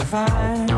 to find.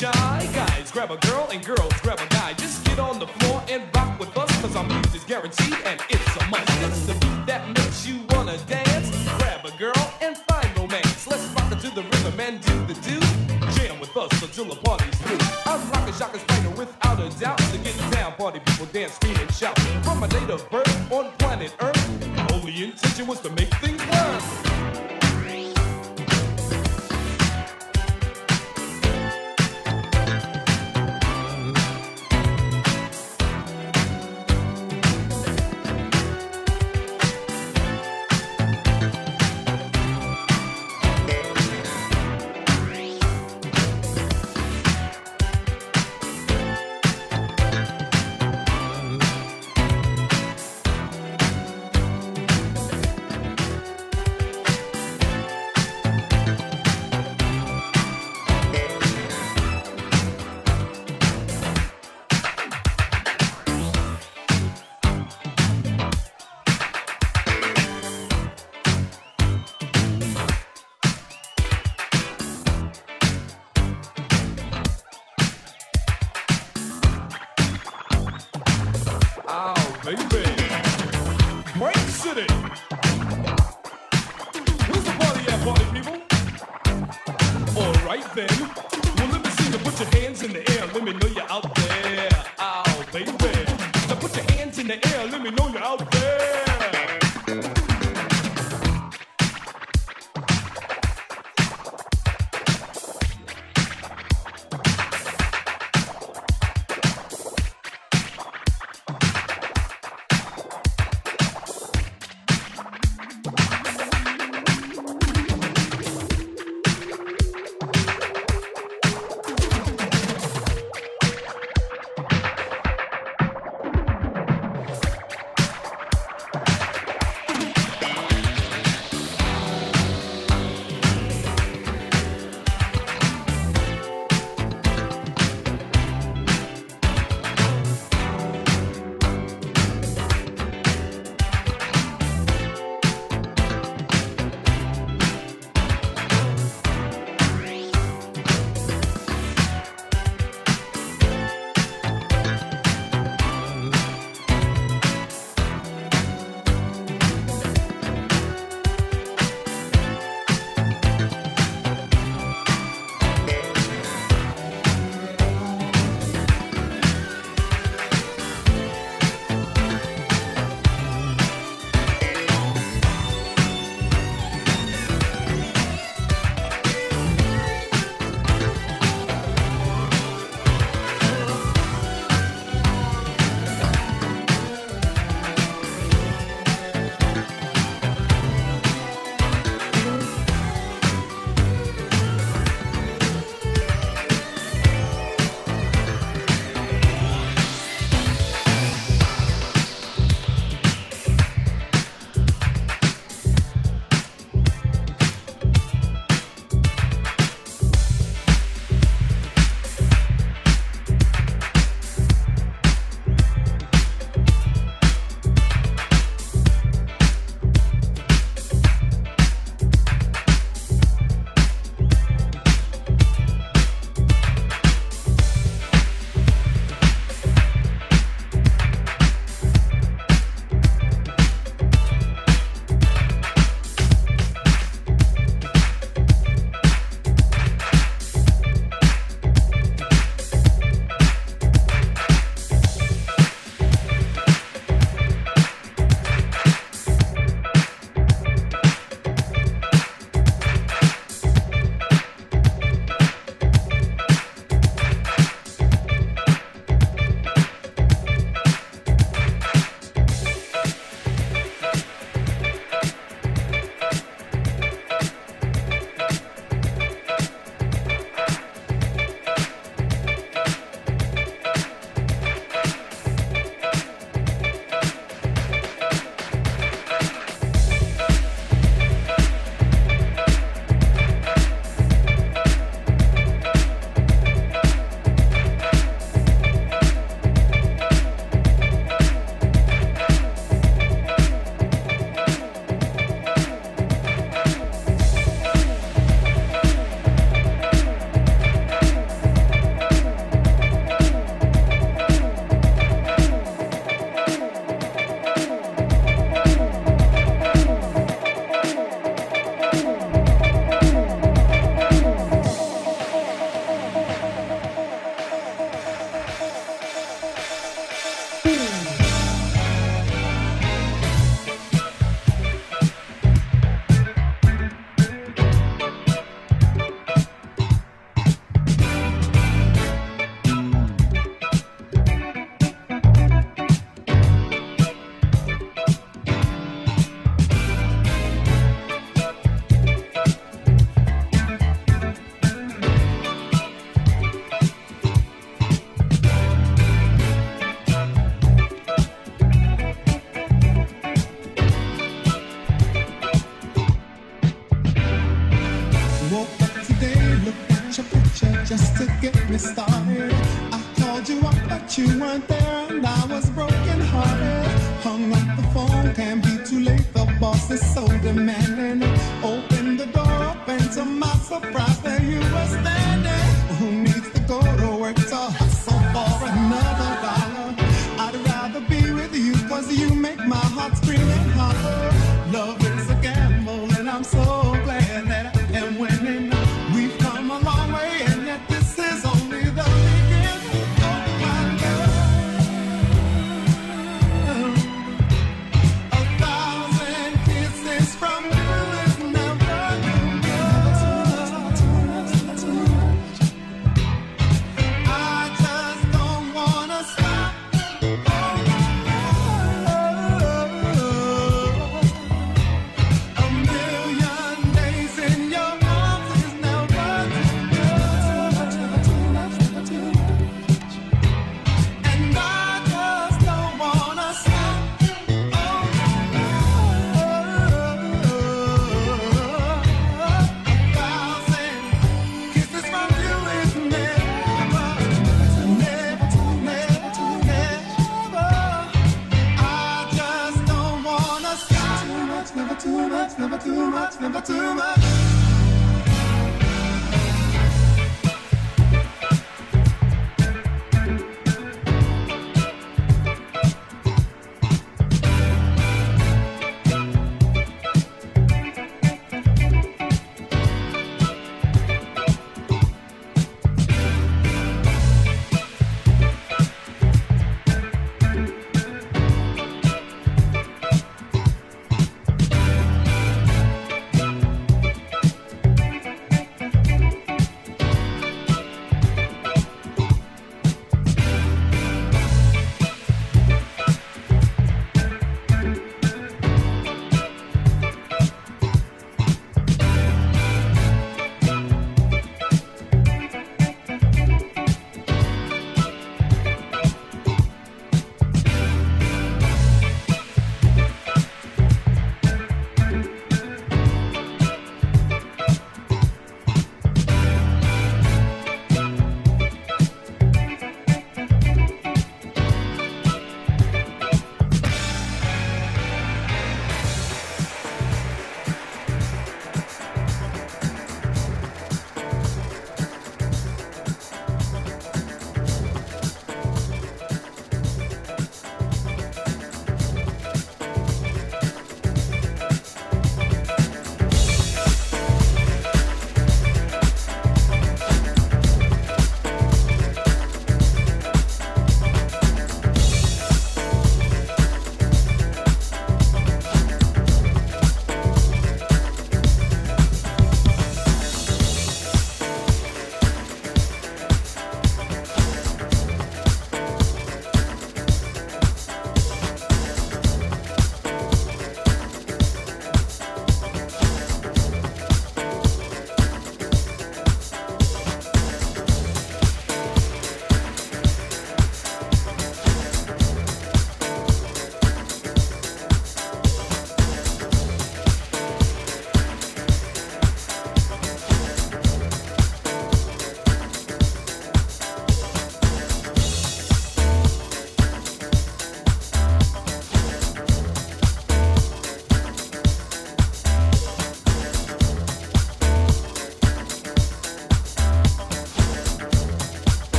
Shy. Guys, grab a girl and girls, grab a guy. Just get on the floor and rock with us, cause our music's guaranteed and it's a must. It's the beat that makes you wanna dance. Grab a girl and find romance. Let's rock it to the rhythm and do the do. Jam with us until the party's through. I'm rockin' Shaka Spanner without a doubt. To get down, party people dance, scream and shout. From my date of birth on planet Earth, only intention was to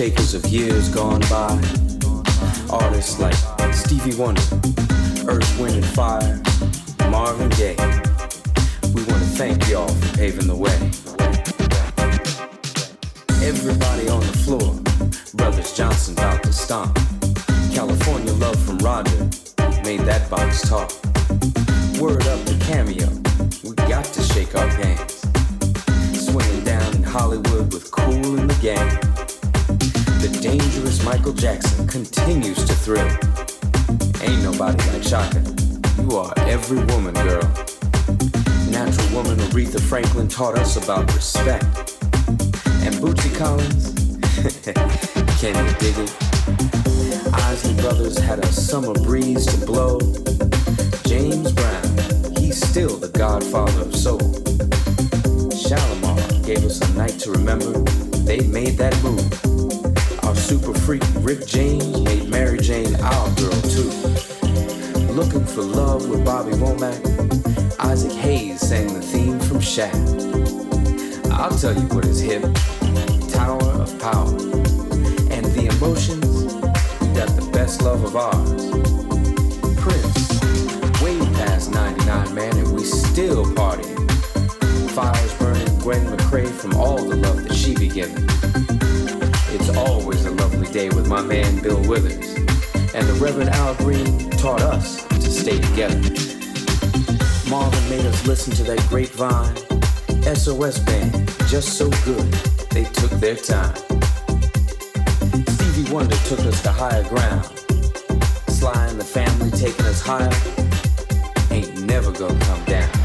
shakers of years gone by. Artists like Stevie Wonder, Earth, Wind and Fire, Marvin Gaye. We want to thank y'all for paving the way. Everybody on the floor, Brothers Johnson about to stomp. California love from Roger made that box talk. Word up the cameo, we got to shake our pants. Swinging down in Hollywood with Kool and the Gang the dangerous Michael Jackson continues to thrill. Ain't nobody like Chaka. You are every woman, girl. Natural woman Aretha Franklin taught us about respect. And Bootsy Collins, can you dig it? Isley Brothers had a summer breeze to blow. James Brown, he's still the godfather of soul. Shalamar gave us a night to remember. They made that move. Super freak Rick James made Mary Jane our girl too. Looking for love with Bobby Womack, Isaac Hayes sang the theme from Shaft. I'll tell you what is hip, Tower of Power. And the emotions, we got the best best love of ours. Prince, way past 99, man, and we still partying. Fires burning Gwen McCrae from all the love that she be giving. It's always a lovely day with my man Bill Withers. And the Reverend Al Green taught us to stay together. Marvin made us listen to that grapevine. SOS band, just so good, they took their time. Stevie Wonder took us to higher ground. Sly and the family taking us higher, ain't never gonna come down.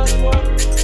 must work.